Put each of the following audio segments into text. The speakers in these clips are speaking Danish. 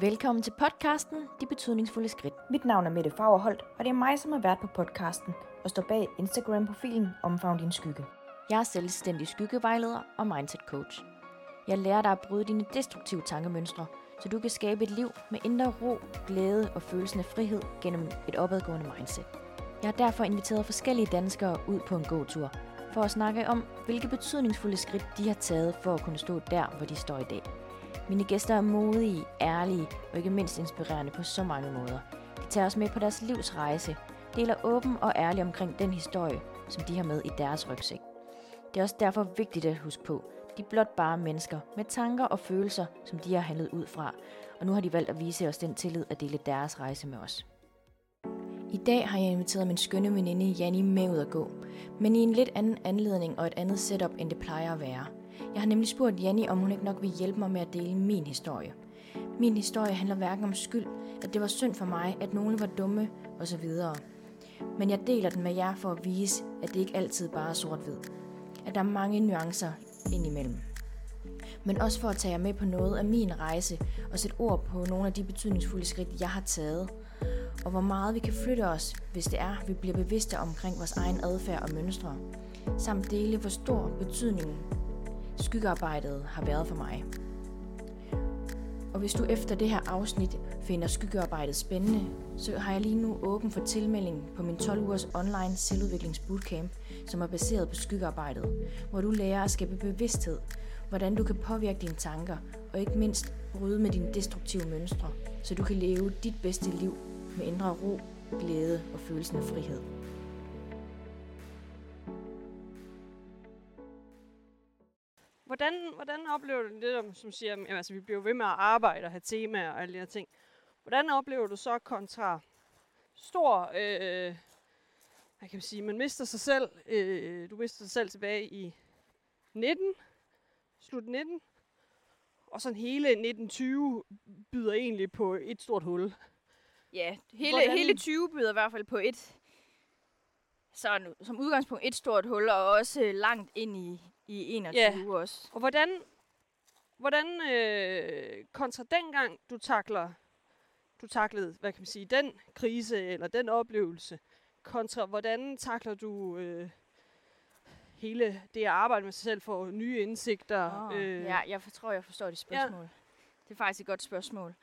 Velkommen til podcasten De Betydningsfulde Skridt. Mit navn er Mette Fagerholt, og det er mig, som har været på podcasten og står bag Instagram-profilen Omfavn din skygge. Jeg er selvstændig skyggevejleder og mindset coach. Jeg lærer dig at bryde dine destruktive tankemønstre, så du kan skabe et liv med indre ro, glæde og følelsen af frihed gennem et opadgående mindset. Jeg har derfor inviteret forskellige danskere ud på en gåtur, for at snakke om, hvilke betydningsfulde skridt de har taget for at kunne stå der, hvor de står i dag. Mine gæster er modige, ærlige og ikke mindst inspirerende på så mange måder. De tager os med på deres livs rejse, deler åben og ærlig omkring den historie, som de har med i deres rygsæk. Det er også derfor vigtigt at huske på, de er blot bare mennesker med tanker og følelser, som de har handlet ud fra, og nu har de valgt at vise os den tillid at dele deres rejse med os. I dag har jeg inviteret min skønne veninde Janni med ud at gå, men i en lidt anden anledning og et andet setup, end det plejer at være. Jeg har nemlig spurgt Janni, om hun ikke nok vil hjælpe mig med at dele min historie. Min historie handler hverken om skyld, at det var synd for mig, at nogen var dumme osv. Men jeg deler den med jer for at vise, at det ikke altid bare er sort-hvid. At der er mange nuancer indimellem. Men også for at tage jer med på noget af min rejse og sætte ord på nogle af de betydningsfulde skridt, jeg har taget. Og hvor meget vi kan flytte os, hvis det er, vi bliver bevidste omkring vores egen adfærd og mønstre. Samt dele, hvor stor betydning skyggearbejdet har været for mig. Og hvis du efter det her afsnit finder skyggearbejdet spændende, så har jeg lige nu åben for tilmelding på min 12 ugers online selvudviklingsbootcamp, som er baseret på skyggearbejdet, hvor du lærer at skabe bevidsthed, hvordan du kan påvirke dine tanker, og ikke mindst bryde med dine destruktive mønstre, så du kan leve dit bedste liv med indre ro, glæde og følelsen af frihed. Hvordan, hvordan oplever du det, som siger, jamen, altså, vi bliver ved med at arbejde og have temaer og alle de her ting. Hvordan oplever du så kontra stor, øh, hvad kan man sige, man mister sig selv, øh, du mister sig selv tilbage i 19, slut 19, og sådan hele 1920 byder egentlig på et stort hul. Ja, hele, Hvordan- hele 20 byder i hvert fald på et, så som udgangspunkt et stort hul, og også øh, langt ind i, i 21 Ja. også. Og hvordan, hvordan øh, kontra dengang du takler, du taklede, hvad kan man sige, den krise eller den oplevelse, kontra hvordan takler du øh, hele det at arbejde med sig selv for nye indsigter? Oh, øh, ja, jeg tror, jeg forstår det spørgsmål. Ja. Det er faktisk et godt spørgsmål.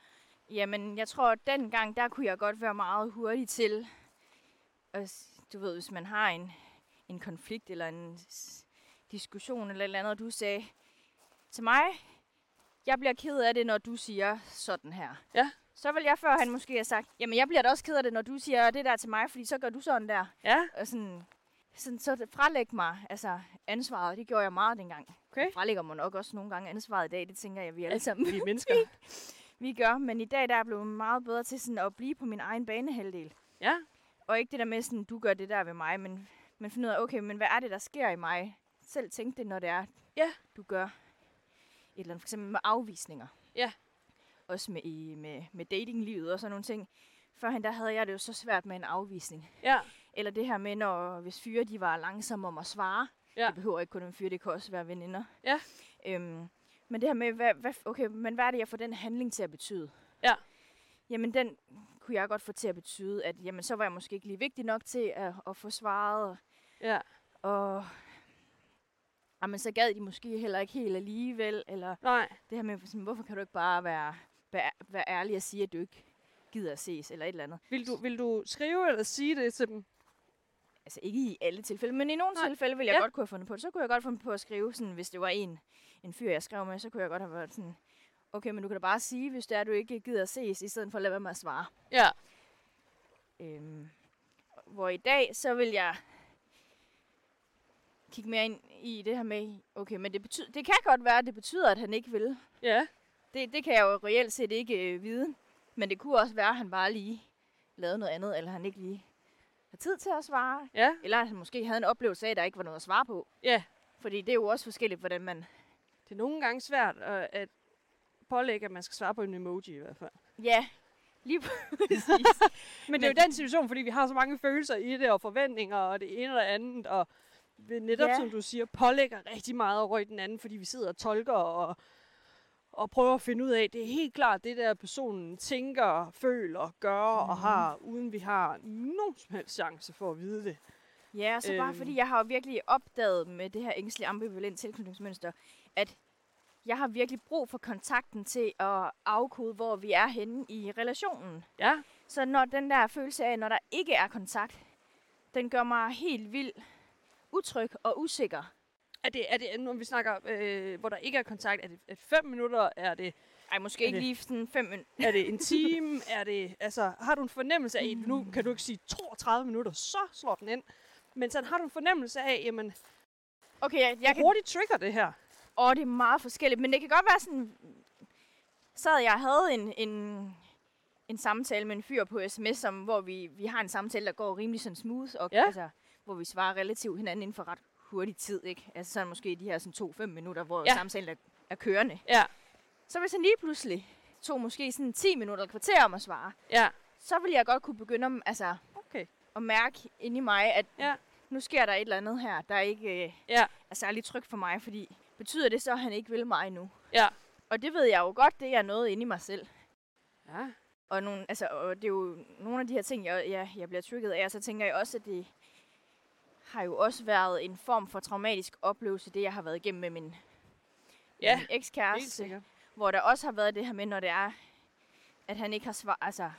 Jamen, jeg tror, at dengang, der kunne jeg godt være meget hurtig til, s- du ved, hvis man har en, en konflikt eller en diskussion eller et eller andet, og du sagde til mig, jeg bliver ked af det, når du siger sådan her. Ja. Så vil jeg før han måske have sagt, jamen jeg bliver da også ked af det, når du siger det der til mig, fordi så gør du sådan der. ja, Og sådan, sådan så det frelæg mig altså ansvaret. Det gjorde jeg meget dengang. Okay. Jeg frelægger mig nok også nogle gange ansvaret i dag. Det tænker jeg, vi alle sammen vi er mennesker. vi gør. Men i dag der er jeg blevet meget bedre til sådan at blive på min egen banehalvdel. Ja, Og ikke det der med sådan, du gør det der ved mig, men, men finde ud af, okay, men hvad er det, der sker i mig? Selv tænk det, når det er, Ja. du gør et eller andet, for eksempel med afvisninger. Ja. Også med, i, med, med datinglivet og sådan nogle ting. Førhen der havde jeg det jo så svært med en afvisning. ja, Eller det her med, når hvis fyre de var langsomme om at svare. Ja. Det behøver ikke kun en fyre, det kan også være veninder. Ja. Øhm, men det her med, hvad, hvad, okay, men hvad er det, jeg får den handling til at betyde? Ja. Jamen, den kunne jeg godt få til at betyde, at jamen, så var jeg måske ikke lige vigtig nok til at, at få svaret. ja. Og jamen, så gad de måske heller ikke helt alligevel. Eller Nej, det her med, sådan, hvorfor kan du ikke bare være, være, være ærlig og sige, at du ikke gider at ses, eller et eller andet. vil du, vil du skrive eller sige det til dem? Altså ikke i alle tilfælde, men i nogle Nej. tilfælde ville jeg Ja. godt kunne have fundet på det. Så kunne jeg godt finde på at skrive, sådan, hvis det var en, en fyr, jeg skrev med, så kunne jeg godt have været sådan, okay, men du kan da bare sige, hvis det er, du ikke gider at ses, i stedet for at lade være med at svare. Ja, Øhm, hvor i dag, så vil jeg kigge mere ind i det her med, okay, men det, betyder, det kan godt være, at det betyder, at han ikke vil. ja, Det, det kan jeg jo reelt set ikke øh, vide. Men det kunne også være, at han bare lige lavede noget andet, eller han ikke lige har tid til at svare. ja, Eller at han måske havde en oplevelse af, at der ikke var noget at svare på. ja. Fordi det er jo også forskelligt, hvordan man... Det er nogle gange svært at, at pålægge, at man skal svare på en emoji i hvert fald. Ja, lige præcis. Men det er jo den situation, fordi vi har så mange følelser i det, og forventninger, og det ene og det andet, og vi netop, Ja. som du siger, pålægger rigtig meget over i den anden, fordi vi sidder og tolker og, og prøver at finde ud af, det er helt klart det der personen tænker, føler, gør mm. og Mhm. har, uden vi har nogen som helst chance for at vide det. Ja, så bare Øhm. fordi jeg har jo virkelig opdaget med det her ængstlige ambivalent tilknytningsmønster, at jeg har virkelig brug for kontakten til at afkode, hvor vi er henne i relationen. Ja, Så når den der følelse af, når der ikke er kontakt, den gør mig helt vildt utryg og usikker. er det, er det, når vi snakker, øh, hvor der ikke er kontakt, er det, er det fem minutter, er det, Ej, måske Er ikke det- lige sådan fem minutter. er det en time, er det, altså, har du en fornemmelse af, nu Mm. kan du ikke sige 32 minutter, så slår den ind, men sådan har du en fornemmelse af, jamen, Okay, jeg, jeg hvor kan... hurtigt trigger det her? Åh, det er meget forskelligt, men det kan godt være sådan... Sad jeg havde en, en, en samtale med en fyr på sms, som, hvor vi, vi har en samtale, der går rimelig sådan smooth, og Ja. altså, hvor vi svarer relativt hinanden inden for ret hurtig tid, ikke? Altså sådan måske de her sådan to-fem minutter, hvor Ja. samtalen er, er kørende. Ja, Så hvis han lige pludselig tog måske sådan 10 minutter eller kvarter om at svare, ja, så ville jeg godt kunne begynde om, altså, okay, at mærke inde i mig, at Ja. nu sker der et eller andet her, der ikke øh, ja, er særlig trygt for mig, fordi betyder det så, at han ikke vil mig nu? ja, Og det ved jeg jo godt, det er noget inde i mig selv. ja, Og, nogle, altså, og det er jo nogle af de her ting, jeg, jeg, jeg bliver trykket af, og så tænker jeg også, at det har jo også været en form for traumatisk oplevelse, det jeg har været igennem med min, Ja, min ekskæreste. Hvor der også har været det her med, når det er, at han ikke har, svar, altså,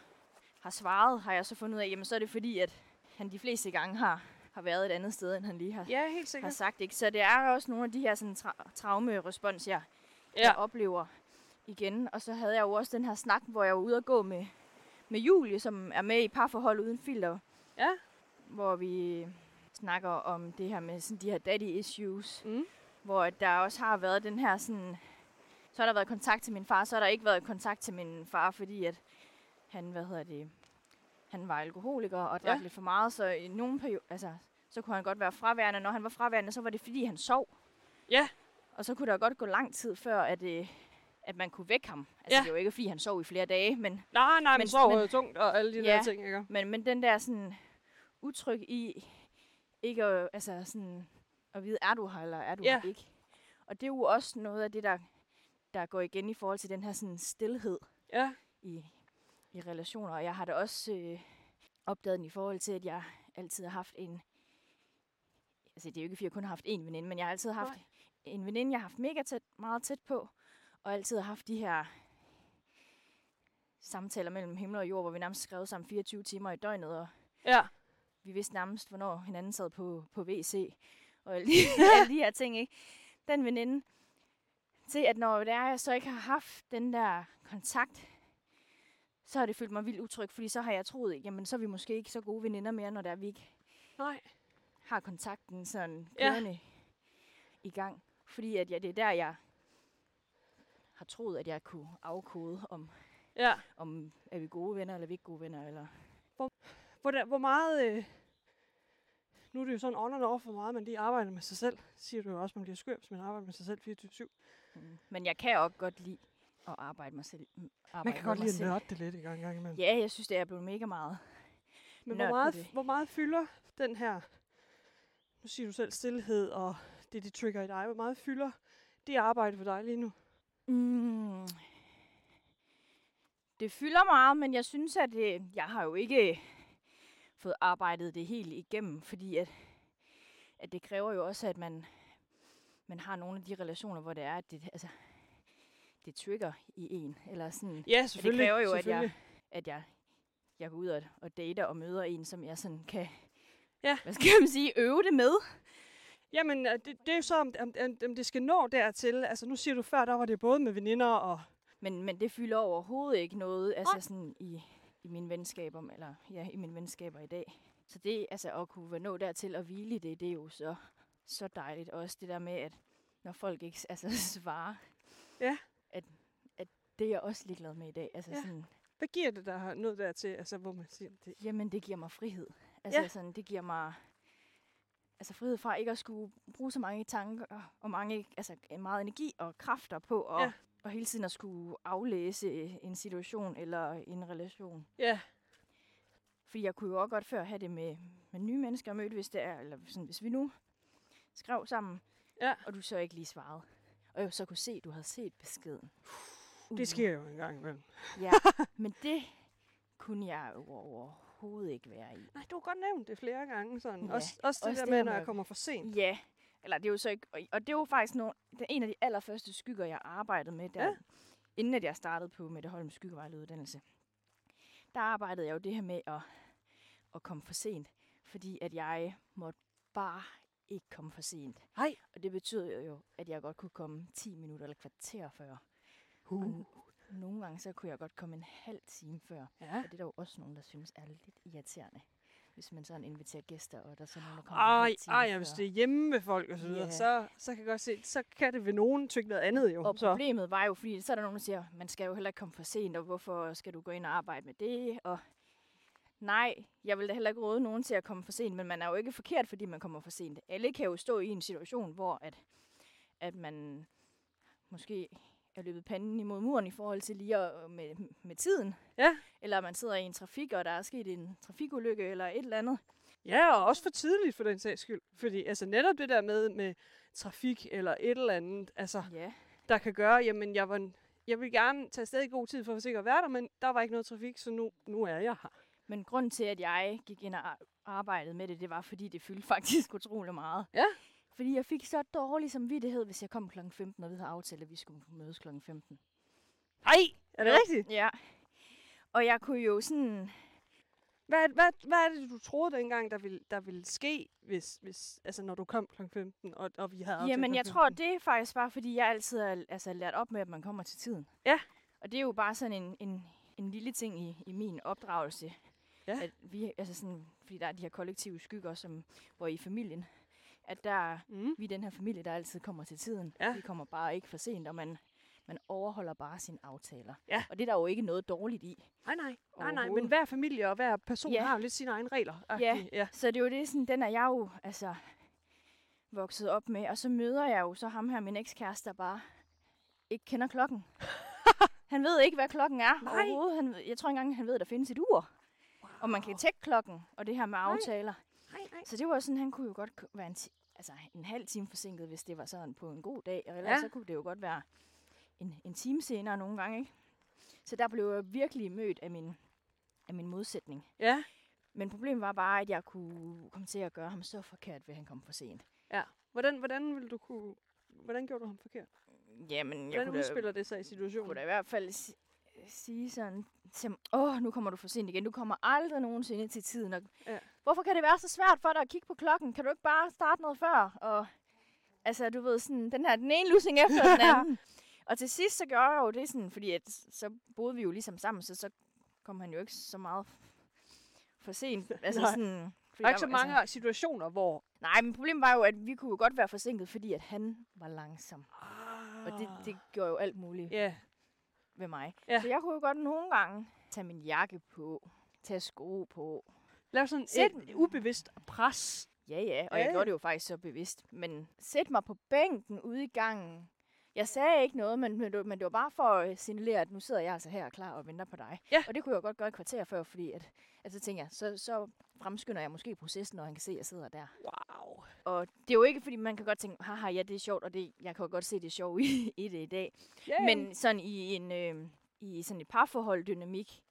har svaret, har jeg så fundet ud af, jamen så er det fordi, at han de fleste gange har, har været et andet sted, end han lige har, Ja, helt har sikkert. sagt. Ikke? Så det er også nogle af de her sådan, tra- traumerespons, jeg, Ja, jeg oplever igen. Og så havde jeg jo også den her snak, hvor jeg var ude at gå med, med Julie, som er med i parforhold uden filter. Ja. Hvor vi snakker om det her med sådan de her daddy issues. Mm. Hvor der også har været den her sådan... Så har der været kontakt til min far, så har der ikke været kontakt til min far, fordi at han, hvad hedder det, han var alkoholiker og drak Ja. lidt for meget, så i nogle perioder, altså, så kunne han godt være fraværende. Når han var fraværende, så var det fordi, han sov. Ja. Og så kunne der godt gå lang tid før, at, øh, at man kunne vække ham. Altså, Ja. det jo ikke, fordi han sov i flere dage, men, nej, nej, men, sover men- tungt og alle de Ja. der ting, ikke? men, men den der sådan utryg i, ikke at, altså sådan, at vide, er du her, eller er du Ja. her ikke? Og det er jo også noget af det, der, der går igen i forhold til den her sådan stillhed Ja, i, i relationer. Og jeg har da også øh, opdaget den i forhold til, at jeg altid har haft en... Altså, det er jo ikke, fordi jeg kun har haft én veninde, men jeg har altid haft Nej. en veninde, jeg har haft mega tæt, meget tæt på. Og altid har haft de her samtaler mellem himmel og jord, hvor vi nærmest skrev sammen 24 timer i døgnet, og ja, vi vidste nærmest, hvornår hinanden sad på, på WC, og alle de, alle de her ting, ikke? Den veninde, til at når det er, jeg så ikke har haft den der kontakt, så har det følt mig vildt utryg, fordi så har jeg troet, jamen så er vi måske ikke så gode veninder mere, når der vi ikke nej, har kontakten sådan Ja. kørende i gang. Fordi at ja, det er der, jeg har troet, at jeg kunne afkode, om, ja. om er vi gode venner, eller er vi ikke gode venner, eller Hvor, der, hvor meget, øh, nu er det jo sådan on and off, hvor meget man lige arbejder med sig selv. Siger du jo også, man bliver skør, hvis man arbejder med sig selv 24-7. Mm. Men jeg kan også godt lide at arbejde mig selv. mm, Man Arbejde kan med godt lide at nørde det lidt i gang, gang imellem. Ja, jeg synes, det er blevet mega meget. Men hvor meget, det. hvor meget fylder den her, nu siger du selv stillhed, og det, de trigger i dig, hvor meget fylder det arbejde for dig lige nu? Mm. Det fylder meget, men jeg synes, at det, jeg har jo ikke fået arbejdet det helt igennem, fordi at, at det kræver jo også, at man, man har nogle af de relationer, hvor det er, at det, altså, det trigger i en. Eller sådan, Ja, det selvfølgelig. kræver jo, at jeg, at jeg, jeg går ud og, og dater og møder en, som jeg sådan kan, Ja. hvad skal man sige, øve det med. Jamen, øh, det, det er jo så, om, om, om, det skal nå dertil. Altså, nu siger du før, der var det både med veninder og... Men, men det fylder overhovedet ikke noget, altså sådan i, i mine venskaber, eller ja, i mine venskaber i dag. Så det, altså at kunne nå dertil at hvile i det, det er jo så, så dejligt. Også det der med, at når folk ikke altså, svarer, Ja. at, at det er jeg også ligeglad med i dag. Altså Ja. sådan, Hvad giver det, der nået dertil? Altså, hvor man siger, det, jamen det giver mig frihed. Altså Ja. sådan, det giver mig altså frihed fra ikke at skulle bruge så mange tanker og mange, altså meget energi og kræfter på at, Ja. Og hele tiden at skulle aflæse en situation eller en relation. ja, Fordi jeg kunne jo også godt før have det med, med nye mennesker, jeg mødte, hvis det er, eller sådan, hvis vi nu skrev sammen, Ja. og du så ikke lige svarede. Og jeg så kunne se, at du havde set beskeden. Det sker jo engang imellem. Ja, men det kunne jeg jo overhovedet ikke være i. Nej, du har godt nævnt det flere gange. Sådan. Ja, Også, også det også der det med, når jeg kommer for sent. Ja, eller det er jo så ikke, og- det er jo faktisk nogle, det er en af de allerførste skygger, jeg arbejdede med, der, Ja. inden at jeg startede på Mette Holm Skyggevejleuddannelse. Der arbejdede jeg jo det her med at, at komme for sent, fordi at jeg måtte bare ikke komme for sent. Nej. Og det betyder jo, at jeg godt kunne komme 10 minutter eller kvarter før. Uh. Og nogle gange så kunne jeg godt komme en halv time før. Ja. Og det er der jo også nogen, der synes er lidt irriterende. Hvis man sådan inviterer gæster, og der er så nogen, der kommer Ej, ej, hvis det er hjemme med folk og så videre, Ja. så, så kan jeg godt se, så kan det ved nogen tykke noget andet jo. Og så. problemet var jo, fordi så er der nogen, der siger, man skal jo heller ikke komme for sent, og hvorfor skal du gå ind og arbejde med det? Og nej, jeg vil da heller ikke råde nogen til at komme for sent, men man er jo ikke forkert, fordi man kommer for sent. Alle kan jo stå i en situation, hvor at, at man måske er løbet panden imod muren i forhold til lige at, med, med tiden. Ja. Eller man sidder i en trafik, og der er sket en trafikulykke eller et eller andet. Ja, og også for tidligt for den sags skyld. Fordi altså netop det der med, med trafik eller et eller andet, altså, Ja. der kan gøre, jamen jeg, var, jeg vil gerne tage afsted i god tid for at sikre at være der, men der var ikke noget trafik, så nu, nu er jeg her. Men grunden til, at jeg gik ind og ar- arbejdede med det, det var, fordi det fyldte faktisk utrolig meget. Ja. Fordi jeg fik så dårlig samvittighed, hvis jeg kom kl. 15, og vi havde aftalt, at vi skulle mødes kl. 15. Ej, er det rigtigt? Ja. Og jeg kunne jo sådan... Hvad, hvad, hvad er det, du troede dengang, der ville, der ville ske, hvis, hvis, altså, når du kom kl. 15, og, og vi havde aftalt Jamen, jeg 15? tror, det er faktisk bare, fordi jeg altid har altså, lært op med, at man kommer til tiden. Ja. Og det er jo bare sådan en, en, en lille ting i, i min opdragelse. Ja. At vi, altså sådan, fordi der er de her kollektive skygger, som, hvor i familien, at der, Mm. vi er den her familie, der altid kommer til tiden. Ja. Vi kommer bare ikke for sent, og man, man overholder bare sine aftaler. Ja. Og det er der jo ikke noget dårligt i. Nej, nej, nej, nej, men hver familie og hver person Ja. har jo lidt sine egne regler. Ja. ja. Så det er jo det, sådan, den er jeg jo altså, vokset op med. Og så møder jeg jo så ham her, min ekskæreste, der bare ikke kender klokken. han ved ikke, hvad klokken er Nej. overhovedet. Han, jeg tror ikke engang, han ved, at der findes et ur. Wow. Og man kan tjekke klokken, og det her med aftaler. Nej, nej. Så det var sådan, han kunne jo godt være en, altså, en halv time forsinket, hvis det var sådan på en god dag. Og ellers Ja. ja. så kunne det jo godt være en, en time senere nogle gange. Ikke? Så der blev jeg virkelig mødt af min, af min modsætning. Ja, Men problemet var bare, at jeg kunne komme til at gøre ham så forkert, ved at han kom for sent. hvordan, hvordan ville du kunne... Hvordan gjorde du ham forkert? Jamen, jeg Hvordan kunne da, udspiller det sig i kunne situationen? da i hvert fald si- sige sådan åh, nu kommer du for sent igen. Du kommer aldrig nogensinde til tiden. Og Ja. Hvorfor kan det være så svært for dig at kigge på klokken? Kan du ikke bare starte noget før? Og altså, du ved, sådan, den her, den ene lussing efter den anden. Og til sidst, så gjorde jeg jo det sådan, fordi at, så boede vi jo ligesom sammen, så, så kom han jo ikke så meget for sent. Altså Nej. sådan, Der er ikke så var- altså- mange situationer, hvor... Nej, men problemet var jo, at vi kunne jo godt være forsinket, fordi at han var langsom. Og det, det gjorde jo alt muligt Ja, ved mig. Ja. Så jeg kunne jo godt nogle gange tage min jakke på, tage sko på. Lav sådan Sæt- et ubevidst pres. Ja, ja, og Ja, jeg gjorde det jo faktisk så bevidst. Men sæt mig på bænken ude i gangen. Jeg sagde ikke noget, men, men, det, var- men det var bare for at signalere, at nu sidder jeg altså her klar og venter på dig. Ja. Og det kunne jeg godt gøre et kvarter før, fordi at, at så tænker jeg, så, så fremskynder jeg måske processen, når han kan se, at jeg sidder der. Wow. Og det er jo ikke, fordi man kan godt tænke, haha, ja, det er sjovt, og det, jeg kan jo godt se det sjove i, i det i dag. Yeah. Men sådan i en øh, i sådan et parforhold dynamik,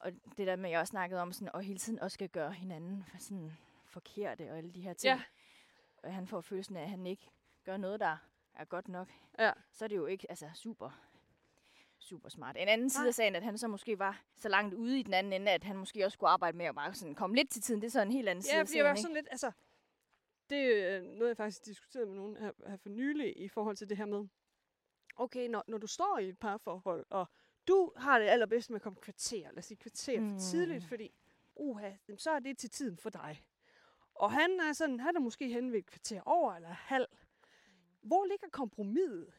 og det der med, jeg også snakkede om, sådan, og hele tiden også skal gøre hinanden sådan forkerte og alle de her ting. Ja. Og han får følelsen af, at han ikke gør noget, der er godt nok. Ja. Så er det jo ikke altså, super, super smart. En anden side af sagen, at han så måske var så langt ude i den anden ende, at han måske også skulle arbejde med at bare sådan komme lidt til tiden. Det er så en helt anden side Ja, af jeg var sagen, sådan lidt, altså, det er øh, noget, jeg faktisk diskuterede med nogen her, her for nylig i forhold til det her med, okay, når, når du står i et parforhold, og du har det allerbedst med at komme kvarter, lad os sige kvarter mm. For tidligt, fordi, uha, så er det til tiden for dig. Og han er sådan, han er måske hen ved et kvarter over eller halv. Hvor ligger kompromiset?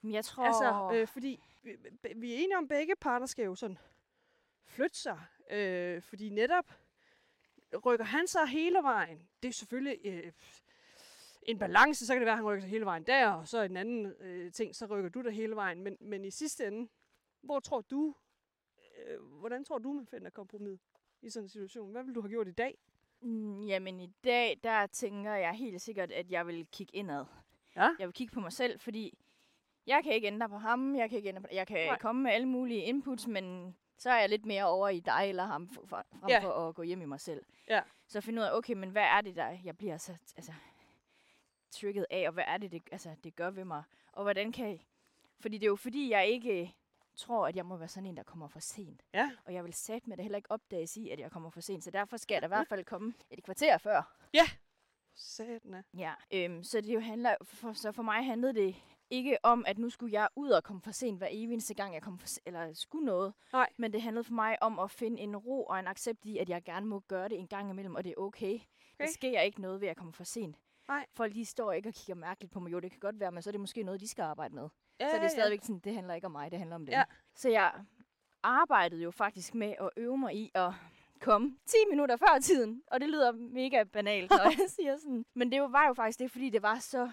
Men jeg tror... Altså, øh, fordi vi, vi er enige om, at begge parter skal jo sådan flytte sig. Øh, fordi netop rykker han sig hele vejen. Det er selvfølgelig øh, en balance, så kan det være, at han rykker sig hele vejen der, og så i den anden øh, ting, så rykker du dig hele vejen. Men, men i sidste ende, hvor tror du, øh, hvordan tror du, man finder kompromis i sådan en situation? Hvad vil du have gjort i dag? Mm, jamen i dag, der tænker jeg helt sikkert, at jeg vil kigge indad. Ja. Jeg vil kigge på mig selv, fordi jeg kan ikke ændre på ham, jeg kan ikke ændre på, jeg kan Nej. Komme med alle mulige inputs, men så er jeg lidt mere over i dig eller ham, for, for, frem Ja. for at gå hjem i mig selv. Ja. Så finde ud af, okay, men hvad er det, der jeg bliver så altså, trigget af, og hvad er det, det, altså, det gør ved mig? Og hvordan kan jeg... Fordi det er jo fordi, jeg ikke tror, at jeg må være sådan en, der kommer for sent. Ja. Og jeg vil sætte med det heller ikke opdages i, at jeg kommer for sent. Så derfor skal jeg da i hvert fald komme et kvarter før. Satana. Ja, øhm, så det jo handler, for, så for mig handlede det ikke om, at nu skulle jeg ud og komme for sent hver evig eneste gang, jeg kom for eller skulle noget. Nej. Men det handlede for mig om at finde en ro og en accept i, at jeg gerne må gøre det en gang imellem, og det er okay. okay. Der sker ikke noget ved at komme for sent. Nej. Folk de står ikke og kigger mærkeligt på mig. Jo, det kan godt være, men så er det måske noget, de skal arbejde med. Ja, så det er stadigvæk sådan, det handler ikke om mig, det handler om dem. Ja. Så jeg arbejdede jo faktisk med at øve mig i at komme 10 minutter før tiden. Og det lyder mega banalt, når jeg siger sådan. Men det var jo faktisk det, fordi det var så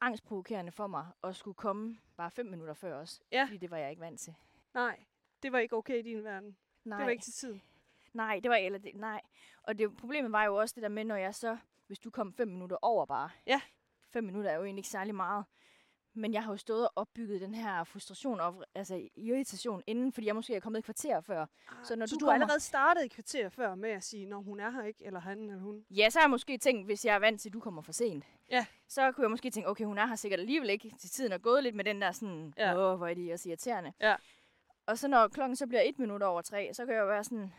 angstprovokerende for mig at skulle komme bare 5 minutter før også. Ja. Fordi det var jeg ikke vant til. Nej, det var ikke okay i din verden. Nej, Det var ikke til tiden. nej, det var eller det, nej. Og det, problemet var jo også det der med, når jeg så, hvis du kom 5 minutter over bare. Ja. 5 minutter er jo egentlig ikke særlig meget. Men jeg har jo stået og opbygget den her frustration og altså irritation inden, fordi jeg måske er kommet et kvarter før. Så når så du du har kommer- allerede startet et kvarter før med at sige, når hun er her ikke, eller han eller hun. Ja, så har jeg måske tænkt, hvis jeg er vant til, at du kommer for sent. Ja. Så kunne jeg måske tænke, okay, hun er her sikkert alligevel ikke til tiden er gået lidt med den der sådan, Ja. åh, hvor er de også irriterende. Ja. Og så når klokken så bliver et minut over tre, så kan jeg jo være sådan,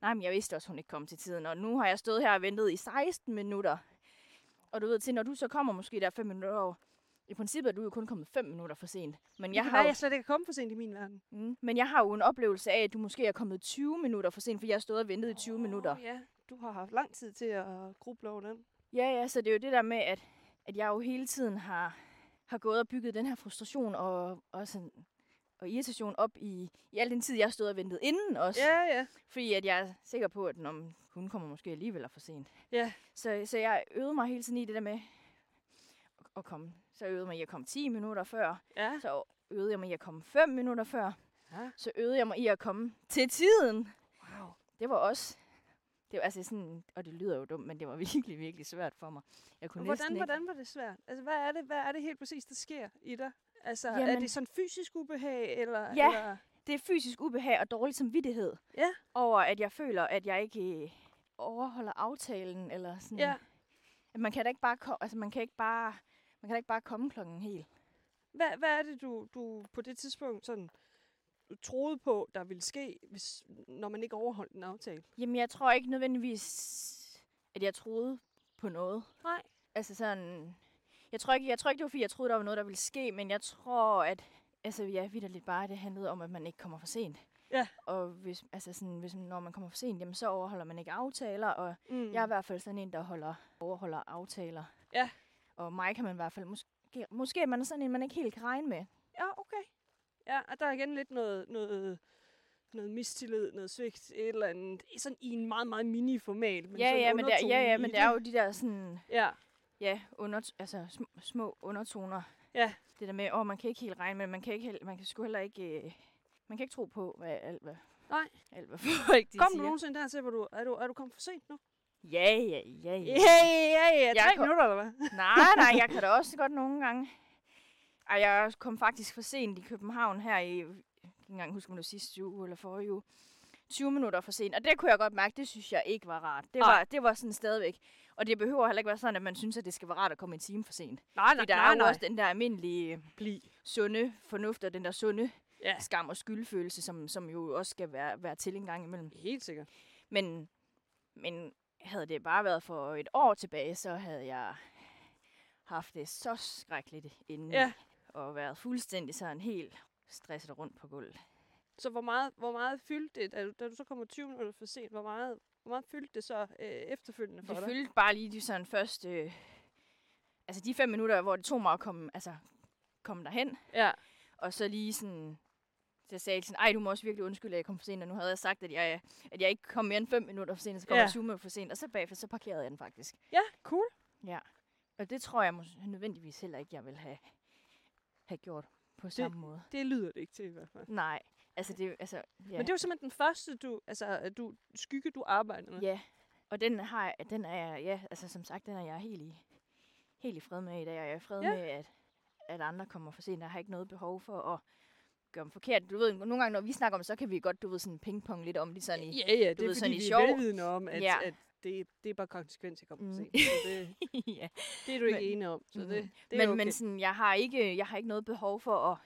nej, men jeg vidste også, hun ikke kom til tiden. Og nu har jeg stået her og ventet i 16 minutter. Og du ved til, når du så kommer måske der 5 minutter over, i princippet er du jo kun kommet 5 minutter for sent. Men Det jeg, kan har være, jo, jeg slet ikke er kommet for sent i min verden. mm, men jeg har jo en oplevelse af, at du måske er kommet 20 minutter for sent, for jeg har stået og ventet i 20 minutter. Ja, du har haft lang tid til at gruble over den. Ja, ja, så det er jo det der med, at, at jeg jo hele tiden har, har gået og bygget den her frustration og, og, sådan, og irritation op i, i al den tid, jeg stået og ventet inden også. Ja, ja. Fordi at jeg er sikker på, at når hun kommer måske alligevel for sent. Ja. Så, så jeg øvede mig hele tiden i det der med at, at komme. Så øvede jeg mig i at komme 10 minutter før. Ja. Så øvede jeg mig i at komme 5 minutter før. ja. Så øvede jeg mig i at komme til tiden. Wow. Det var også... Det var altså sådan, og det lyder jo dumt, men det var virkelig, virkelig svært for mig. Jeg kunne hvordan, ikke... hvordan var det svært? Altså, hvad er det, hvad er det helt præcis, der sker i dig? Altså, er Jamen- det sådan fysisk ubehag, eller? Ja. Eller? det er fysisk ubehag og dårlig samvittighed Ja. over, at jeg føler, at jeg ikke øh, overholder aftalen, eller sådan. Ja. At man kan da ikke bare, altså man kan ikke bare, man kan da ikke bare komme klokken helt. Hvad, hvad er det, du, du på det tidspunkt sådan troede på, der ville ske, hvis, når man ikke overholdt en aftale? Jamen, jeg tror ikke nødvendigvis, at jeg troede på noget. Nej. Altså sådan, jeg tror ikke, jeg tror ikke det var, fordi jeg troede, der var noget, der ville ske, men jeg tror, at altså, ja, vidderligt bare, det handlede om, at man ikke kommer for sent. Ja. Og hvis, altså sådan, hvis, når man kommer for sent, jamen, så overholder man ikke aftaler, og Mm. Jeg er i hvert fald sådan en, der holder, overholder aftaler. Ja. Og mig kan man i hvert fald, måske, måske er man sådan en, man ikke helt kan regne med. Ja, okay. Ja, og der er igen lidt noget, noget, noget mistillid, noget svigt, et eller andet. Sådan i en meget, meget mini-format. Men ja, ja, men det, er- ja, ja, men det er jo de der sådan, Ja, ja, under, altså små, små undertoner. Ja. Det der med, åh, man kan ikke helt regne med, man kan ikke, helt, man kan sgu heller ikke, øh, man kan ikke tro på, hvad alt, hvad, Nej. alt, hvad folk de Kom du siger. nogensinde dertil, hvor du er, du, er du kommet for sent nu? Ja, ja, ja, ja. Ja, ja, ja. Tre kom- minutter, eller hvad? Nej, nej, jeg kan da også godt nogle gange. Ej, jeg kom faktisk for sent i København her i, jeg kan ikke engang huske, om det var sidste uge eller forrige uge. 20 minutter for sent, og det kunne jeg godt mærke, det synes jeg ikke var rart. Det Nej. var, det var sådan stadigvæk. Og det behøver heller ikke være sådan, at man synes, at det skal være rart at komme en time for sent. Nej, Fordi der er jo også den der almindelige Bliv. sunde fornuft og den der sunde Ja. skam og skyldfølelse, som, som jo også skal være, være til en gang imellem. Helt sikkert. Men, men havde det bare været for et år tilbage, så havde jeg haft det så skrækkeligt inden. Ja. Og været fuldstændig sådan helt stresset rundt på gulvet. Så hvor meget, hvor meget fyldte det, da du, så kommer 20 minutter for sent, hvor meget, hvor meget fyldte det så øh, efterfølgende for Det dig? fyldte bare lige de sådan første... Øh, altså de fem minutter, hvor det tog mig at komme, altså, komme derhen. Ja. Og så lige sådan... Så jeg sagde sådan, ej, du må også virkelig undskylde, at jeg kom for sent. Og nu havde jeg sagt, at jeg, at jeg ikke kom mere end 5 minutter for sent, og så kom Ja. jeg 20 minutter for sent. Og så bagefter, så parkerede jeg den faktisk. Ja, cool. Ja. Og det tror jeg mås- nødvendigvis heller ikke, jeg vil have, have gjort på samme måde. Det lyder det ikke til i hvert fald. Nej, altså det, er altså, ja. Men det var simpelthen den første, du, altså, du, skygge, du arbejdede med. Ja, og den har jeg, den er jeg, ja, altså som sagt, den er jeg helt i, helt i fred med i dag, og jeg er i fred Ja. med, at, at andre kommer for sent. Jeg har ikke noget behov for at gøre dem forkert. Du ved, nogle gange, når vi snakker om så kan vi godt, du ved, sådan pingpong lidt om det sådan i... Ja, ja, det ved, er sådan fordi, i vi sjov. er velvidende om, at, Ja. at det, det er bare konsekvens, jeg kommer Mm. mm. se. Så det, ja. det er du ikke Men- enig om, så det, det er men, okay. men sådan, jeg har ikke, jeg har ikke noget behov for at,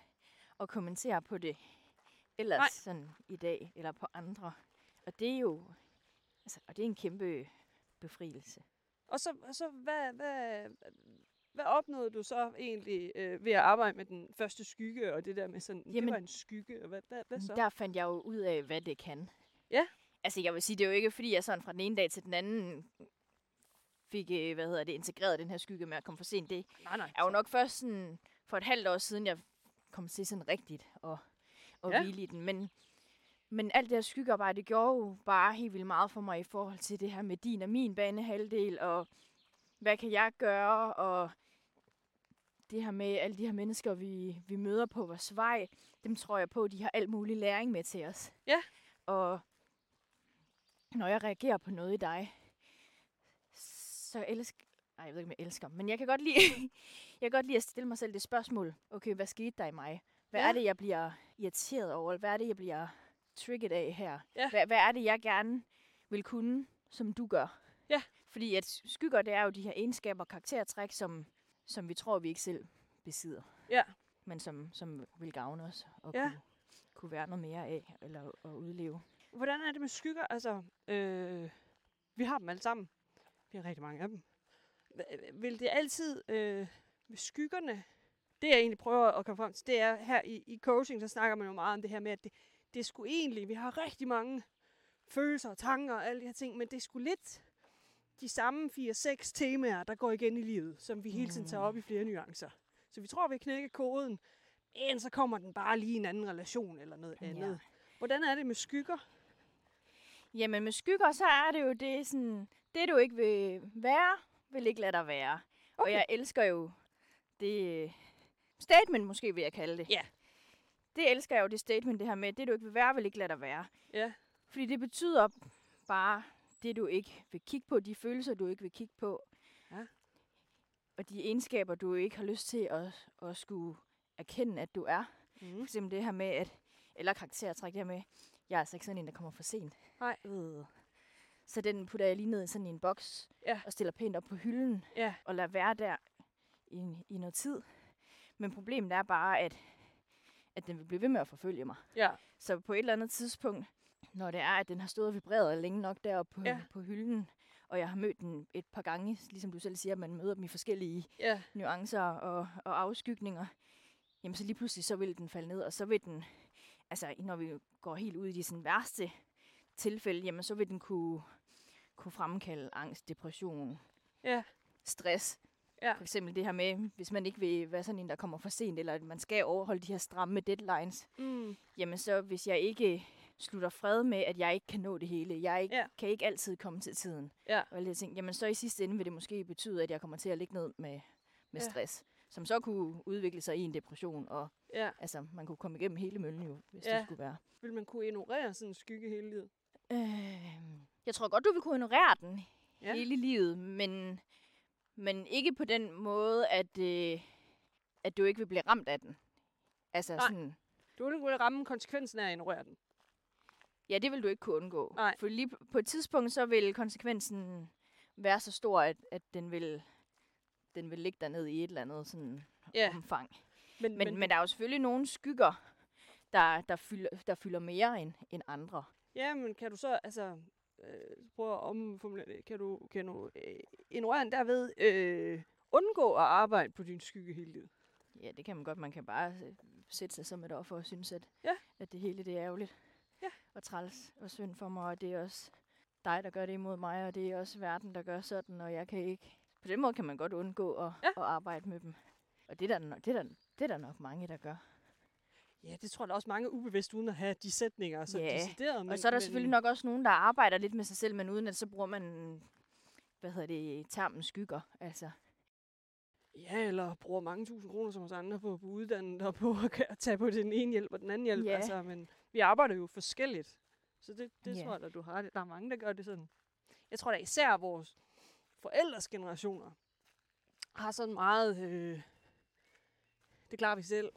at kommentere på det ellers Nej. sådan i dag, eller på andre. Og det er jo, altså, og det er en kæmpe befrielse. Og så, og så hvad, hvad, hvad opnåede du så egentlig øh, ved at arbejde med den første skygge, og det der med sådan, Jamen, det var en skygge, og hvad, hvad, hvad så? Der fandt jeg jo ud af, hvad det kan. Ja. Altså, jeg vil sige, det er jo ikke, fordi jeg sådan fra den ene dag til den anden fik, øh, hvad hedder det, integreret den her skygge med at komme for sent. Det nej, nej. er jo nok først sådan, for et halvt år siden, jeg kom til sådan rigtigt og, og ja. hvile i den. Men, men alt det her skyggearbejde gjorde jo bare helt vildt meget for mig i forhold til det her med din og min banehalvdel, og hvad kan jeg gøre, og det her med alle de her mennesker, vi, vi møder på vores vej, dem tror jeg på, de har alt mulig læring med til os. Ja. Og når jeg reagerer på noget i dig, så elsker... Nej, jeg ved ikke, om jeg elsker, men jeg kan godt lide, jeg kan godt lide at stille mig selv det spørgsmål. Okay, hvad skete der i mig? Hvad Ja. ja. er det, jeg bliver irriteret over? Hvad er det, jeg bliver trigget af her? Ja. Hvad, hvad er det, jeg gerne vil kunne, som du gør? Ja. Fordi at skygger, det er jo de her egenskaber og karaktertræk, som, som vi tror, vi ikke selv besidder. Ja. Men som, som vil gavne os og Ja. kunne, kunne være noget mere af, eller at udleve. Hvordan er det med skygger? Altså, øh, vi har dem alle sammen. Vi har rigtig mange af dem. Vil det altid øh, med skyggerne? Det jeg egentlig prøver at komme frem til, det er her i, i coaching, så snakker man jo meget om det her med, at det, det er sgu egentlig, vi har rigtig mange følelser og tanker og alle de her ting, men det er sgu lidt de samme 4-6 temaer, der går igen i livet, som vi hele tiden tager op i flere nuancer. Så vi tror, vi knækker koden, men så kommer den bare lige i en anden relation eller noget Ja. andet. Hvordan er det med skygger? Jamen med skygger, så er det jo det sådan, det du ikke vil være, vil ikke lade dig være. Okay. Og jeg elsker jo det statement, måske vil jeg kalde det. Ja. Det elsker jeg jo, det statement, det her med, det du ikke vil være, vil ikke lade dig være. Ja. Fordi det betyder bare det, du ikke vil kigge på, de følelser, du ikke vil kigge på. Ja. Og de egenskaber, du ikke har lyst til at, at skulle erkende, at du er. For Mm. eksempel det her med, at, eller karaktertræk, det her med, jeg er altså ikke sådan en, der kommer for sent. Nej. Øh. Så den putter jeg lige ned i sådan en boks, Ja. og stiller pænt op på hylden, Ja. og lader være der i, i noget tid. Men problemet er bare, at, at den vil blive ved med at forfølge mig. Ja. Så på et eller andet tidspunkt, når det er, at den har stået og vibreret længe nok deroppe på, Ja. på hylden, og jeg har mødt den et par gange, ligesom du selv siger, at man møder dem i forskellige Ja. nuancer og, og afskygninger, jamen så lige pludselig så vil den falde ned, og så vil den, altså når vi går helt ud i de sådan værste tilfælde, jamen så vil den kunne, kunne fremkalde angst, depression, Ja. stress. Ja. For eksempel det her med, hvis man ikke vil være sådan en, der kommer for sent, eller at man skal overholde de her stramme deadlines, Mm. jamen så hvis jeg ikke slutter fred med, at jeg ikke kan nå det hele, jeg ikke, Ja. kan ikke altid komme til tiden, Ja. og alle de ting, jamen så i sidste ende vil det måske betyde, at jeg kommer til at ligge ned med, med Ja. stress, som så kunne udvikle sig i en depression, og Ja. altså, man kunne komme igennem hele møllen jo, hvis Ja. det skulle være. Vil man kunne ignorere sådan en skygge hele livet? Øh, jeg tror godt, du vil kunne ignorere den Ja. hele livet, men, men ikke på den måde, at, øh, at du ikke vil blive ramt af den. Altså Nej. sådan, Du vil kunne ramme konsekvensen af at ignorere den. Ja, det vil du ikke kunne undgå. Nej. For lige på- et tidspunkt, så vil konsekvensen være så stor, at, at den vil den vil ligge dernede i et eller andet sådan Ja. omfang. Men, Men, men der er jo selvfølgelig nogle skygger, der, der, fylder, der fylder mere end, end andre. Ja, men kan du så, altså, øh, prøve at omformulere det. Kan du, kan du øh, ignorere derved øh, undgå at arbejde på din skygge hele livet? Ja, det kan man godt. Man kan bare øh, sætte sig som et offer og synes, at, Ja. at det hele det er ærgerligt. Og træls og synd for mig, og det er også dig, der gør det imod mig, og det er også verden, der gør sådan, og jeg kan ikke... På den måde kan man godt undgå at, Ja. at arbejde med dem. Og det er, der, det, er der, det er der nok mange, der gør. Ja, det tror jeg også mange ubevidst, uden at have de sætninger så Ja, decideret. Men, og så er der men, selvfølgelig nok også nogen, der arbejder lidt med sig selv, men uden at så bruger man, hvad hedder det, termen skygger. Altså, Ja, eller bruger mange tusind kroner som os andre på, på uddannet og på at tage på den ene hjælp og den anden hjælp. Ja. Altså, men vi arbejder jo forskelligt. Så det, det Ja. tror jeg da, du har det. Der er mange, der gør det sådan. Jeg tror da især vores forældres generationer har sådan meget, øh, det klarer vi selv.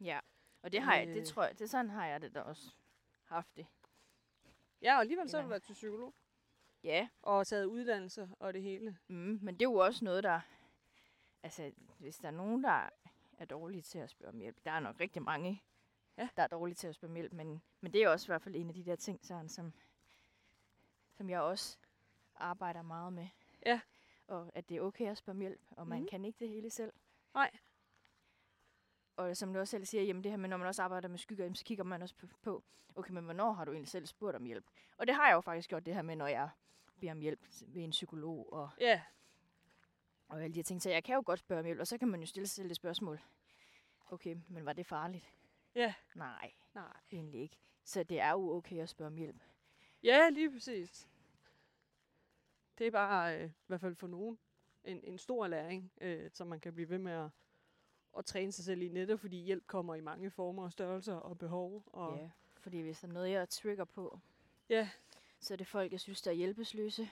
Ja, og det har jeg, det Øh. tror jeg, det sådan har jeg det da også haft det. Ja, og alligevel så har du været til psykolog. Ja, Og taget uddannelse og det hele. mm, men det er jo også noget, der... Altså, hvis der er nogen, der er dårlige til at spørge om hjælp, der er nok rigtig mange, Ja. der er dårlige til at spørge om hjælp, men, men det er også i hvert fald en af de der ting, sådan, som, som jeg også arbejder meget med. Ja. Og at det er okay at spørge hjælp, og man Mhm. kan ikke det hele selv. Nej. Og som du også selv siger, jamen det her med, når man også arbejder med skygger, så kigger man også på- okay, men hvornår har du egentlig selv spurgt om hjælp? Og det har jeg jo faktisk gjort det her med, når jeg beder om hjælp ved en psykolog og, Ja, og alle de her ting. Så jeg kan jo godt spørge om hjælp, og så kan man jo stille sig selv det spørgsmål. Okay, men var det farligt? Ja. Nej, nej. egentlig ikke. Så det er jo okay at spørge om hjælp. Ja, lige præcis. Det er bare, øh, i hvert fald for nogen, en, en stor læring, øh, som man kan blive ved med at, at træne sig selv i netop, fordi hjælp kommer i mange former og størrelser og behov. Og, Ja, fordi hvis der er noget, jeg trigger på, Ja. så er det folk, jeg synes, der er hjælpesløse,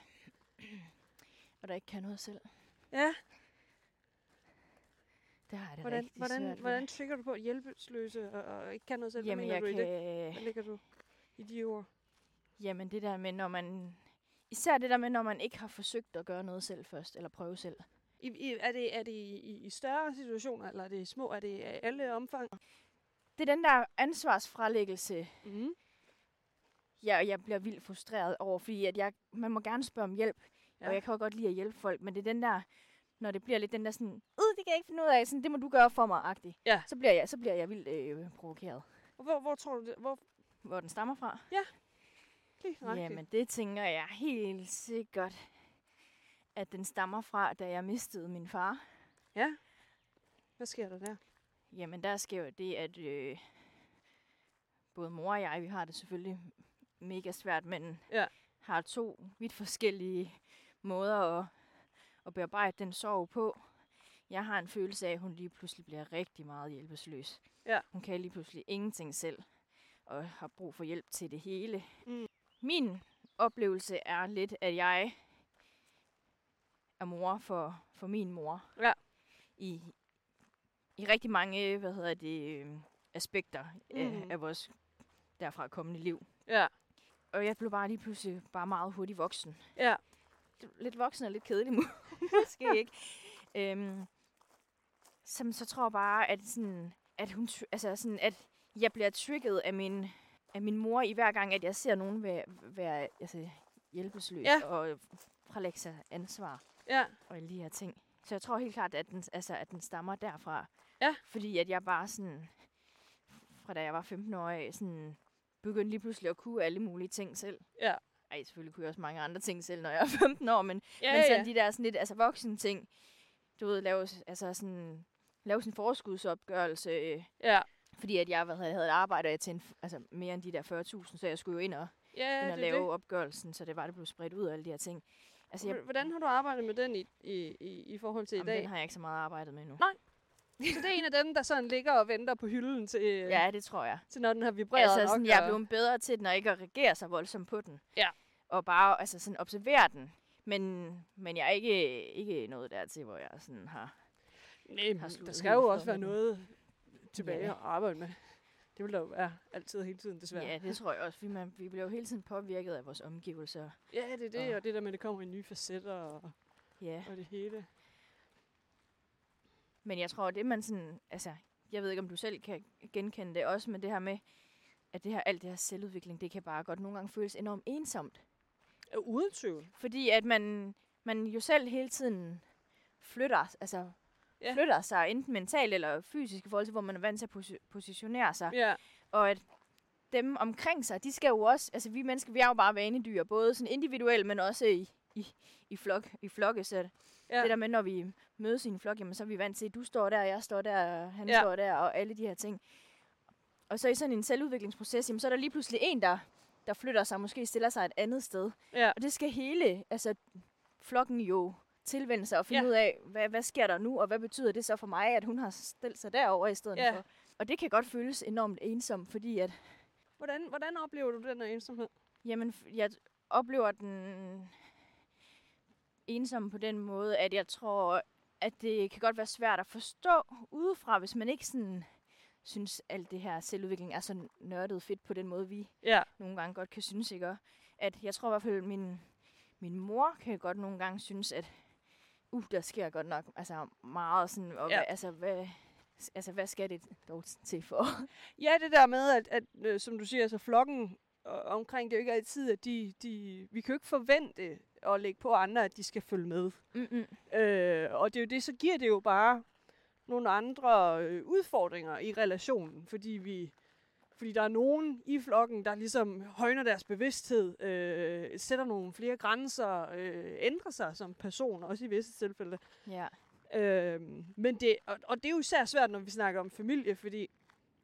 og der ikke kan noget selv. ja. Det har det Hvordan, rigtig hvordan, svært hvordan trigger du på at hjælpeløse og, og ikke kan noget selv? Hvad Jamen, mener jeg du i kan, det? Hvad lægger du i de ord? Jamen det der med, når man... Især det der med, når man ikke har forsøgt at gøre noget selv først, eller prøve selv. I, i, er det, er det i, i, i større situationer, eller er det i små? Er det i alle omfang? Det er den der ansvarsfralæggelse, Mm. jeg, jeg bliver vildt frustreret over, fordi at jeg, man må gerne spørge om hjælp. Ja. og jeg kan jo godt lide at hjælpe folk, men det er den der, når det bliver lidt den der sådan, øh, det kan jeg ikke finde ud af, sådan, det må du gøre for mig, agtig. Ja. Så bliver jeg, så bliver jeg vildt øh, provokeret. Hvor, hvor tror du det? Hvor, Hvor den stammer fra? lige nøjagtigt? Jamen, det tænker jeg helt sikkert, at den stammer fra, da jeg mistede min far. Ja. Hvad sker der der? Jamen, der sker jo det, at øh, både mor og jeg, vi har det selvfølgelig mega svært, men Ja. har to vidt forskellige måder at, at bearbejde den sorg på. Jeg har en følelse af, at hun lige pludselig bliver rigtig meget hjælpeløs. Ja. Hun kan lige pludselig ingenting selv, og har brug for hjælp til det hele. Mm. Min oplevelse er lidt, at jeg er mor for, for min mor. Ja. I, I rigtig mange, hvad hedder det, øh, aspekter mm. af, af vores derfra kommende liv. Ja. Og jeg blev bare lige pludselig bare meget hurtigt voksen. Ja. Lidt voksen og lidt kedelig må- måske ikke. Øhm, som så tror jeg bare, at, sådan, at, hun, altså sådan, at jeg bliver trigget af min, af min mor i hver gang, at jeg ser nogen være, være altså, hjælpeløs Ja. og fralægge sig ansvar Ja. og alle de her ting. Så jeg tror helt klart, at den, altså, at den stammer derfra. Ja. Fordi at jeg bare sådan, fra da jeg var 15 år sådan, begyndte lige pludselig at kunne alle mulige ting selv. Ja. Ej, selvfølgelig kunne jeg også mange andre ting selv, når jeg er 15 år, men, Ja, men sådan ja. de der sådan lidt, altså voksne ting, du ved, lave, altså sådan, lave sin forskudsopgørelse, øh, Ja. fordi at jeg hvad, havde, havde et arbejde til en, f- altså mere end de der 40.000, så jeg skulle jo ind og, Ja, ind og lave det. opgørelsen, så det var, det blev spredt ud og alle de her ting. Altså, jeg, Hvordan har du arbejdet med den i, i, i, i forhold til i jamen, dag? den har jeg ikke så meget arbejdet med nu. Nej. Så det er en af dem, der sådan ligger og venter på hylden til, øh, Ja, det tror jeg. til når den har vibreret Altså, nok. sådan, jeg er blevet bedre til den, og ikke at reagere så voldsomt på den. Ja. Og bare altså, sådan observere den. Men, men jeg er ikke, ikke nået dertil, hvor jeg sådan har... Nej, har der skal jo også være den. noget tilbage Ja. at arbejde med. Det vil der jo være altid hele tiden, desværre. Ja, det tror jeg også. Fordi man, vi bliver jo hele tiden påvirket af vores omgivelser. Ja, det er det, Og- og det der med, at det kommer i nye facetter og, Ja. og det hele. Men jeg tror, det man sådan... Altså, jeg ved ikke, om du selv kan genkende det også, men det her med, at det her, alt det her selvudvikling, det kan bare godt nogle gange føles enormt ensomt. Uden tvivl. Fordi at man, man jo selv hele tiden flytter, altså Ja. flytter sig, enten mentalt eller fysisk, i forhold til, hvor man er vant til at posi- positionere sig. Ja, Og at dem omkring sig, de skal jo også, altså vi mennesker, vi er jo bare vanedyr, både sådan individuelt, men også i, i, i, flok, i flokke. Så ja. det der med, når vi mødes i en flok, jamen så er vi vant til, at du står der, jeg står der, han Ja. står der, og alle de her ting. Og så i sådan en selvudviklingsproces, jamen så er der lige pludselig en, der, der flytter sig, måske stiller sig et andet sted. ja. Og det skal hele, altså flokken jo tilvende sig og finde Ja. ud af, hvad, hvad sker der nu, og hvad betyder det så for mig, at hun har stillet sig derover i stedet Ja. for. Og det kan godt føles enormt ensomt, fordi at, Hvordan, hvordan oplever du den her ensomhed? jamen, jeg oplever den ensom på den måde, at jeg tror, at det kan godt være svært at forstå udefra, hvis man ikke sådan synes, alt det her selvudvikling er så nørdet fedt på den måde, vi Ja. nogle gange godt kan synes, ikke? At jeg tror i hvert fald, min, min mor kan godt nogle gange synes, at uh, der sker godt nok altså meget sådan, og Ja. hvad, altså, hvad, altså, hvad skal det dog til for? Ja, det der med, at, at øh, som du siger, så flokken omkring, det er jo ikke altid, at de, de, vi kan jo ikke forvente at lægge på andre, at de skal følge med. Mm-mm. Øh, og det er jo det, så giver det jo bare nogle andre øh, udfordringer i relationen, fordi vi fordi der er nogen i flokken, der ligesom højner deres bevidsthed, øh, sætter nogle flere grænser, øh, ændrer sig som person, også i visse tilfælde. Ja. Øh, men det, og, og det er jo især svært, når vi snakker om familie, fordi,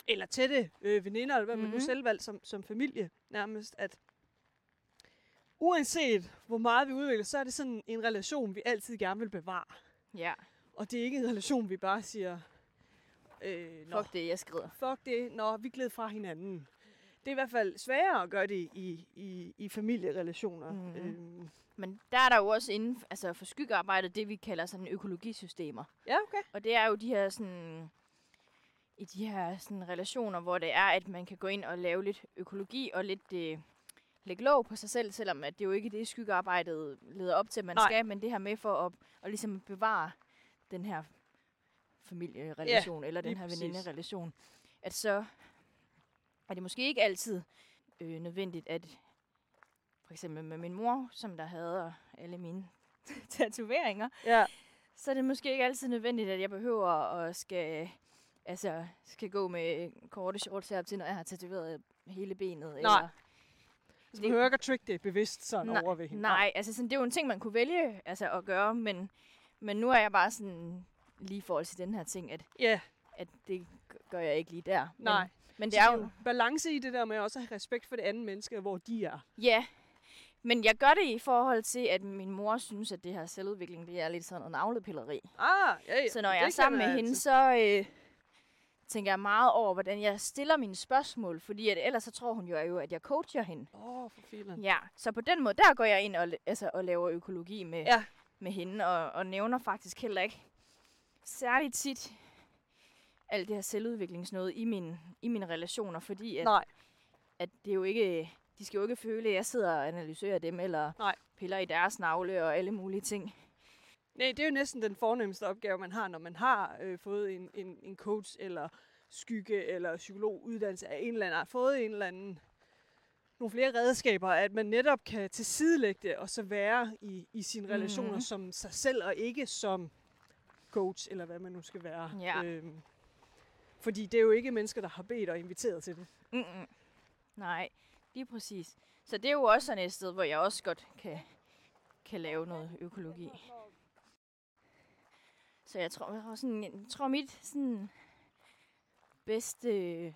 eller tætte øh, veninder, eller hvad mm-hmm. man nu Mhm. selv valgt som, som familie, nærmest, at uanset hvor meget vi udvikler, så er det sådan en relation, vi altid gerne vil bevare. Ja. Og det er ikke en relation, vi bare siger, øh, nå, Fuck det, jeg skrider. fuck det, når vi gled fra hinanden. Det er i hvert fald sværere at gøre det i, i, i familierelationer. Mhm. Øhm, Men der er der jo også inden altså for skyggearbejdet det, vi kalder sådan økologisystemer. ja, okay. Og det er jo de her sådan i de her sådan, relationer, hvor det er, at man kan gå ind og lave lidt økologi og lidt øh, lægge låg på sig selv, selvom at det jo ikke er det, skyggearbejdet leder op til, at man Nej. skal, men det her med for at, at ligesom bevare den her familierelation, eller den her veninderelation, at så er det måske ikke altid øh, nødvendigt, at for eksempel med min mor, som der havde alle mine tatoveringer, Ja, så er det måske ikke altid nødvendigt, at jeg behøver at skal, altså, skal gå med korte shorts her til, når jeg har tatoveret hele benet. Nej. Eller, så Det- behøver ikke at trick det bevidst sådan Nej, over ved hende. nej, altså sådan, det er jo en ting, man kunne vælge altså, at gøre, men, men nu er jeg bare sådan lige i forhold til den her ting, at, Ja, at det gør jeg ikke lige der. Men, nej. Men Så det er jo, balance i det der med også at have respekt for det andet menneske, hvor de er. ja, men jeg gør det i forhold til, at min mor synes, at det her selvudvikling, det er lidt sådan noget navlepilleri. Ah, ja, ja. Så når det jeg er sammen med være hende, så øh, tænker jeg meget over, hvordan jeg stiller mine spørgsmål, fordi at ellers så tror hun jo, at jeg coacher hende. Åh, oh, for filen. Ja, så på den måde, der går jeg ind og, altså, og laver økologi med, Ja. med hende, og, og nævner faktisk heller ikke særligt tit alt det her selvudviklingsnået i, min, i mine relationer, fordi at, Nej, at det er jo ikke, de skal jo ikke føle, at jeg sidder og analyserer dem, eller Nej. piller i deres navle og alle mulige ting. Nej, det er jo næsten den fornemmeste opgave, man har, når man har øh, fået en, en, en coach eller skygge eller psykologuddannelse af en eller anden art, fået en eller anden nogle flere redskaber, at man netop kan tilsidelægge det og så være i, i sine relationer Mhm. som sig selv og ikke som coach eller hvad man nu skal være. Ja. Øhm, fordi det er jo ikke mennesker, der har bedt og inviteret til det. Mm-mm. Nej, lige præcis. Så det er jo også sådan et sted, hvor jeg også godt kan, kan lave noget økologi. Så jeg tror, jeg tror, sådan, jeg tror mit sådan, bedste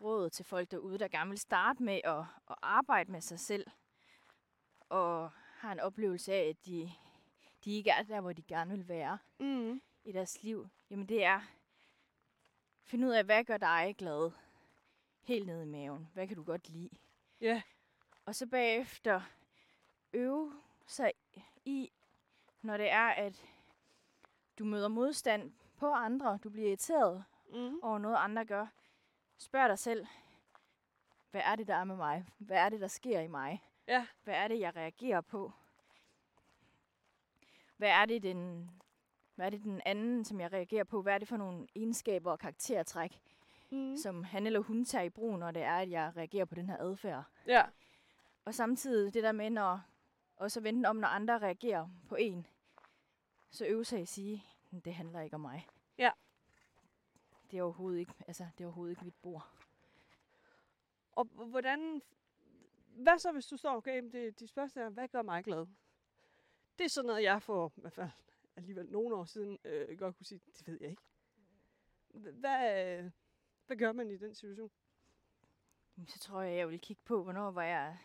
råd til folk derude, der gerne vil starte med at, at arbejde med sig selv, og har en oplevelse af, at de, de ikke er der, hvor de gerne vil være Mm. i deres liv, jamen det er, finde ud af, hvad gør dig glad? Helt ned i maven. Hvad kan du godt lide? Ja, Og så bagefter øve sig i, når det er, at du møder modstand på andre, du bliver irriteret mm. over noget, andre gør. Spørg dig selv, hvad er det, der er med mig? Hvad er det, der sker i mig? ja, Hvad er det, jeg reagerer på? Hvad er det, den, hvad er det den anden, som jeg reagerer på? Hvad er det for nogle egenskaber og karaktertræk, mm. som han eller hun tager i brug, når det er, at jeg reagerer på den her adfærd? ja, Og samtidig det der med, når, og så vente om, når andre reagerer på en, så øve sig at sige, "Men det handler ikke om mig. Ja. Det er overhovedet ikke, altså, det er overhovedet ikke mit bord. Og hvordan... Hvad så, hvis du står, okay, det, de spørgsmål er, hvad gør mig glad? Det er sådan noget, jeg for i hvert fald alligevel nogle år siden øh, godt kunne sige, det ved jeg ikke. Hvad, hvad gør man i den situation? Så tror jeg, jeg vil kigge på, hvornår var jeg,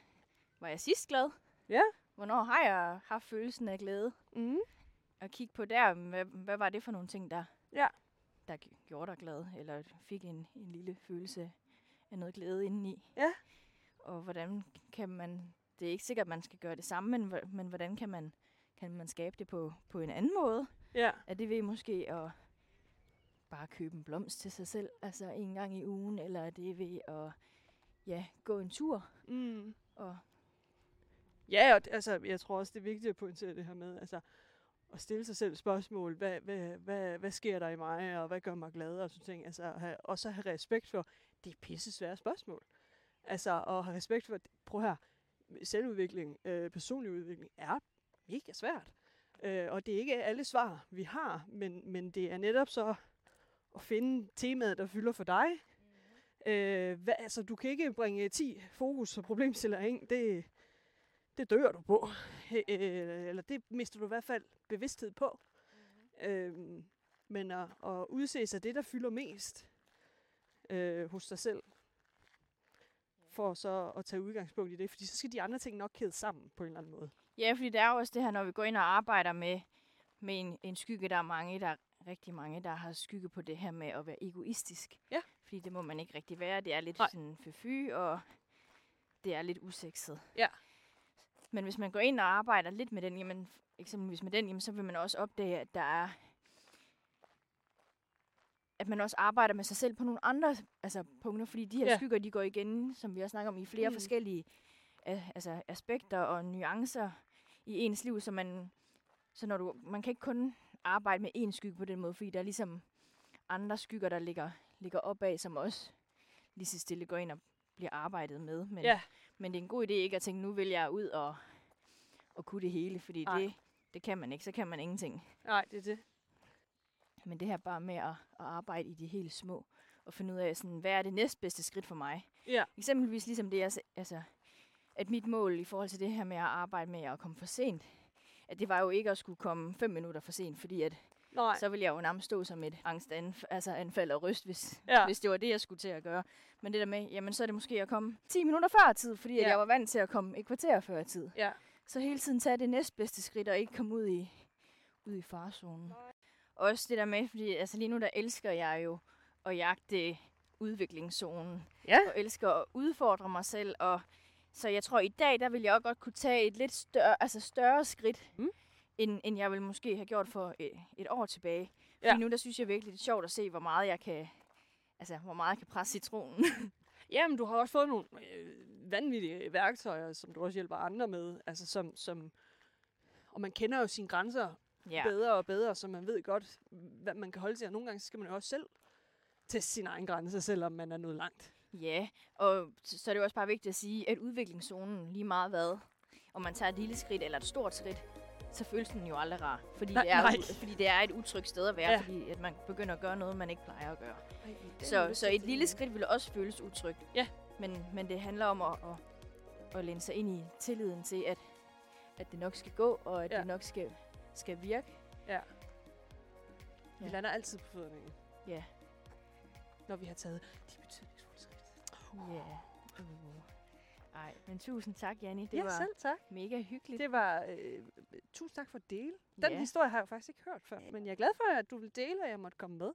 var jeg sidst glad? Ja. Hvornår har jeg haft følelsen af glæde? Mm. Og kigge på der, hvad, hvad var det for nogle ting, der, Ja. der gjorde dig glad? Eller fik en, en lille følelse af noget glæde indeni? Ja. Og hvordan kan man, det er ikke sikkert, at man skal gøre det samme, men, men hvordan kan man, kan man skabe det på, på en anden måde? Ja. Er det ved måske at bare købe en blomst til sig selv, altså en gang i ugen, eller er det ved at ja, gå en tur? Mm. Og Ja, og altså, jeg tror også, det er vigtigt at pointere det her med, altså, at stille sig selv spørgsmål, hvad, hvad, hvad, hvad sker der i mig, og hvad gør mig glad, og sådan ting. Altså, at have, og så have respekt for, det er pisse svære spørgsmål. Altså, og have respekt for, prøv her, selvudvikling, øh, personlig udvikling er mega svært. Øh, og det er ikke alle svar, vi har, men, men det er netop så at finde temaet, der fylder for dig. Øh, hvad, altså, du kan ikke bringe 10 fokus og problemstillinger ind. Det, det dør du på. Øh, eller det mister du i hvert fald bevidsthed på. Mm-hmm. Øh, men at, at udse sig det, der fylder mest øh, hos dig selv, for så at tage udgangspunkt i det, fordi så skal de andre ting nok kæde sammen på en eller anden måde. Ja, fordi det er jo også det her, når vi går ind og arbejder med, med en, en skygge, der er mange, der er rigtig mange, der har skygge på det her med at være egoistisk. Ja. Fordi det må man ikke rigtig være. Det er lidt Nej. sådan fy og det er lidt usekset. Ja. Men hvis man går ind og arbejder lidt med den, jamen, eksempelvis med den, jamen, så vil man også opdage, at der er at man også arbejder med sig selv på nogle andre altså, punkter, fordi de her Ja. skygger, de går igen, som vi også snakker om, i flere Mm. forskellige a- altså, aspekter og nuancer i ens liv, så man, så når du, man kan ikke kun arbejde med én skygge på den måde, fordi der er ligesom andre skygger, der ligger, ligger opad, som også lige så stille går ind og bliver arbejdet med. Men, Ja. Men det er en god idé ikke at tænke, nu vil jeg ud og, og kunne det hele, fordi Nej. det, det kan man ikke, så kan man ingenting. Nej, det er det. Men det her bare med at, at arbejde i de helt små, og finde ud af, sådan, hvad er det næstbedste skridt for mig. Ja. Eksempelvis ligesom det, jeg, s- altså, at mit mål i forhold til det her med at arbejde med at komme for sent, at det var jo ikke at skulle komme fem minutter for sent, fordi at, Nej. så ville jeg jo nærmest stå som et angstanfald altså anfald og ryst, hvis, Ja. hvis det var det, jeg skulle til at gøre. Men det der med, jamen så er det måske at komme 10 minutter før tid, fordi Ja. jeg var vant til at komme et kvarter før tid. Ja. Så hele tiden tage det næstbedste skridt og ikke komme ud i, ud i farzonen. Også det der med, fordi altså lige nu der elsker jeg jo at jagte udviklingszonen. Ja. Og elsker at udfordre mig selv. Og, så jeg tror, i dag, der vil jeg også godt kunne tage et lidt større, altså større skridt, Mm. End, end jeg ville måske have gjort for et, et år tilbage. Fordi Ja. nu, der synes jeg virkelig, det er sjovt at se, hvor meget jeg kan, altså, hvor meget jeg kan presse citronen. Jamen, du har også fået nogle øh, vanvittige værktøjer, som du også hjælper andre med. Altså, som, som, og man kender jo sine grænser ja. bedre og bedre, så man ved godt, hvad man kan holde til. Og nogle gange skal man jo også selv teste sine egne grænser, selvom man er nået langt. Ja, og så så er det jo også bare vigtigt at sige, at udviklingszonen lige meget hvad, om man tager et lille skridt eller et stort skridt, så føles den jo aldrig rar. Fordi, Nej, det, er, nej. fordi det er et utrygt sted at være, Ja. fordi at man begynder at gøre noget, man ikke plejer at gøre. Ej, Så, så et lille skridt vil også føles utrygt. Ja. Men, men det handler om at, at, at læne sig ind i tilliden til, at, at det nok skal gå, og at Ja. det nok skal, skal virke. Ja. Vi Ja. lander altid på fødderne Ja. når vi har taget de betydningsfulde skridt. Ja. Uh. Ej, men tusind tak, Janni. Det ja, var selv tak. mega hyggeligt. Det var... Øh, tusind tak for at dele. Den Ja. historie har jeg faktisk ikke hørt før, men jeg er glad for, at du vil dele, og jeg måtte komme med.